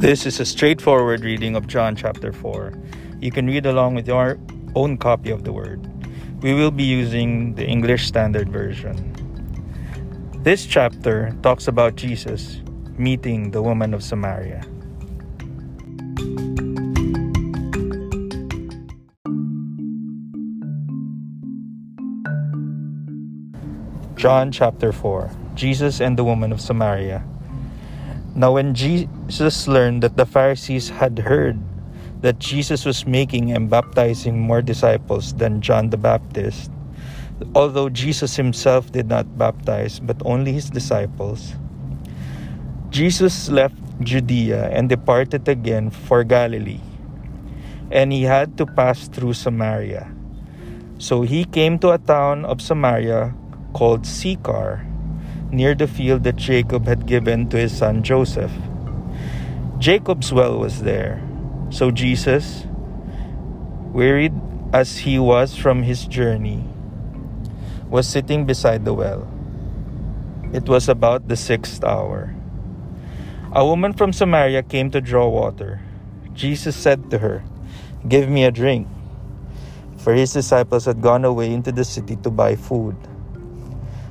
This is a straightforward reading of John chapter 4. You can read along with your own copy of the Word. We will be using the English Standard Version. This chapter talks about Jesus meeting the woman of Samaria. John chapter 4 Jesus and the woman of Samaria. Now, when Jesus learned that the Pharisees had heard that Jesus was making and baptizing more disciples than John the Baptist, although Jesus himself did not baptize but only his disciples, Jesus left Judea and departed again for Galilee, and he had to pass through Samaria. So he came to a town of Samaria called Sychar near the field that Jacob had given to his son Joseph. Jacob's well was there. So Jesus, wearied as he was from his journey, was sitting beside the well. It was about the sixth hour. A woman from Samaria came to draw water. Jesus said to her, Give me a drink. For his disciples had gone away into the city to buy food.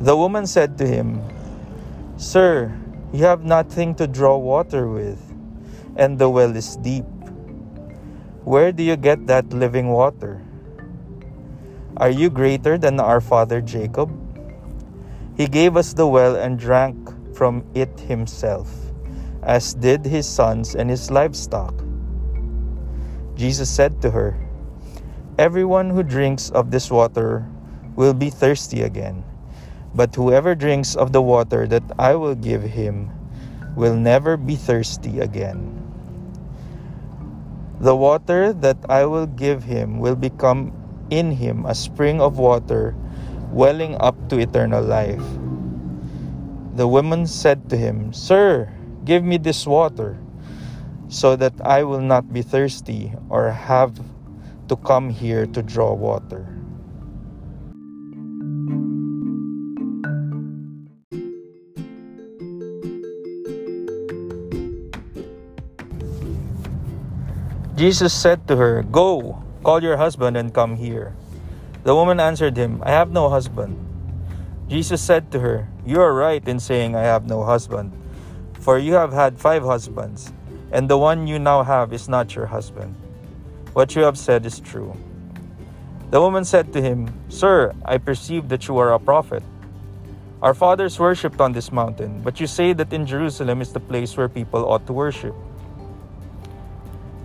The woman said to him, Sir, you have nothing to draw water with, and the well is deep. Where do you get that living water? Are you greater than our father Jacob? He gave us the well and drank from it himself, as did his sons and his livestock. Jesus said to her, Everyone who drinks of this water will be thirsty again. But whoever drinks of the water that I will give him will never be thirsty again. The water that I will give him will become in him a spring of water welling up to eternal life. The woman said to him, Sir, give me this water, so that I will not be thirsty or have to come here to draw water. Jesus said to her, Go, call your husband and come here. The woman answered him, I have no husband. Jesus said to her, You are right in saying, I have no husband, for you have had five husbands, and the one you now have is not your husband. What you have said is true. The woman said to him, Sir, I perceive that you are a prophet. Our fathers worshipped on this mountain, but you say that in Jerusalem is the place where people ought to worship.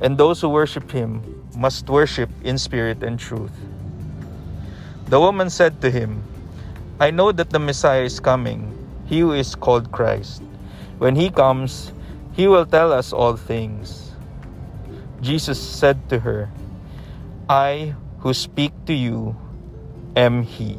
and those who worship him must worship in spirit and truth. The woman said to him, I know that the Messiah is coming, he who is called Christ. When he comes, he will tell us all things. Jesus said to her, I who speak to you am he.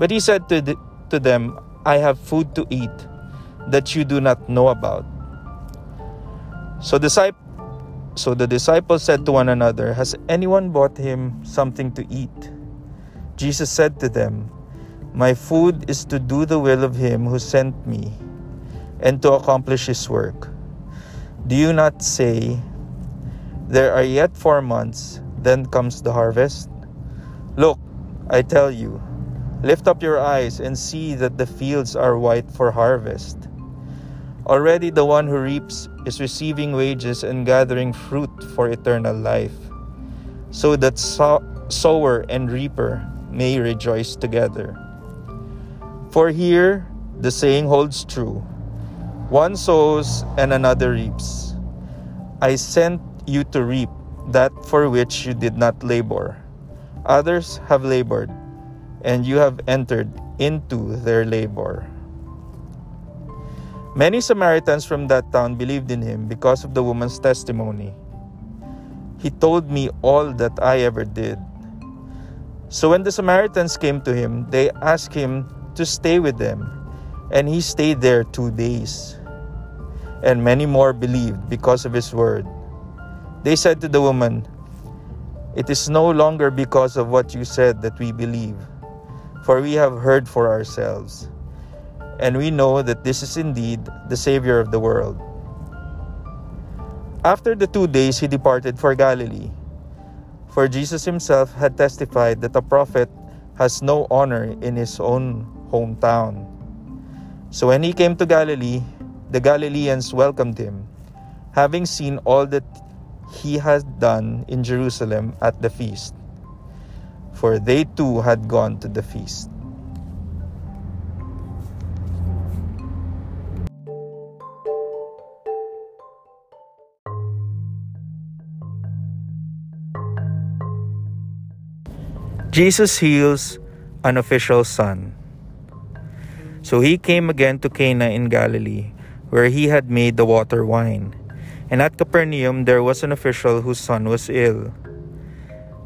But he said to, the, to them, I have food to eat that you do not know about. So, so the disciples said to one another, Has anyone bought him something to eat? Jesus said to them, My food is to do the will of him who sent me and to accomplish his work. Do you not say, There are yet four months, then comes the harvest? Look, I tell you, lift up your eyes and see that the fields are white for harvest. Already the one who reaps is receiving wages and gathering fruit for eternal life, so that sow- sower and reaper may rejoice together. For here the saying holds true one sows and another reaps. I sent you to reap that for which you did not labor. Others have labored, and you have entered into their labor. Many Samaritans from that town believed in him because of the woman's testimony. He told me all that I ever did. So when the Samaritans came to him, they asked him to stay with them, and he stayed there two days and many more believed because of his word. They said to the woman, It is no longer because of what you said that we believe, for we have heard for ourselves, and we know that this is indeed the Savior of the world. After the two days, he departed for Galilee, for Jesus himself had testified that a prophet has no honor in his own hometown. So when he came to Galilee, the Galileans welcomed him, having seen all that he had done in Jerusalem at the feast, for they too had gone to the feast. Jesus heals an official's son. So he came again to Cana in Galilee where he had made the water wine. And at Capernaum there was an official whose son was ill.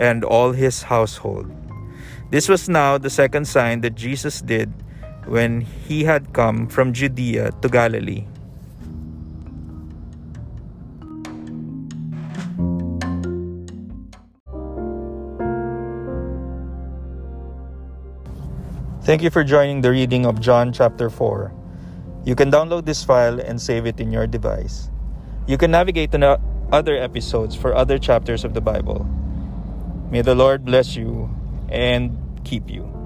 and all his household. This was now the second sign that Jesus did when he had come from Judea to Galilee. Thank you for joining the reading of John chapter 4. You can download this file and save it in your device. You can navigate to other episodes for other chapters of the Bible. May the Lord bless you and keep you.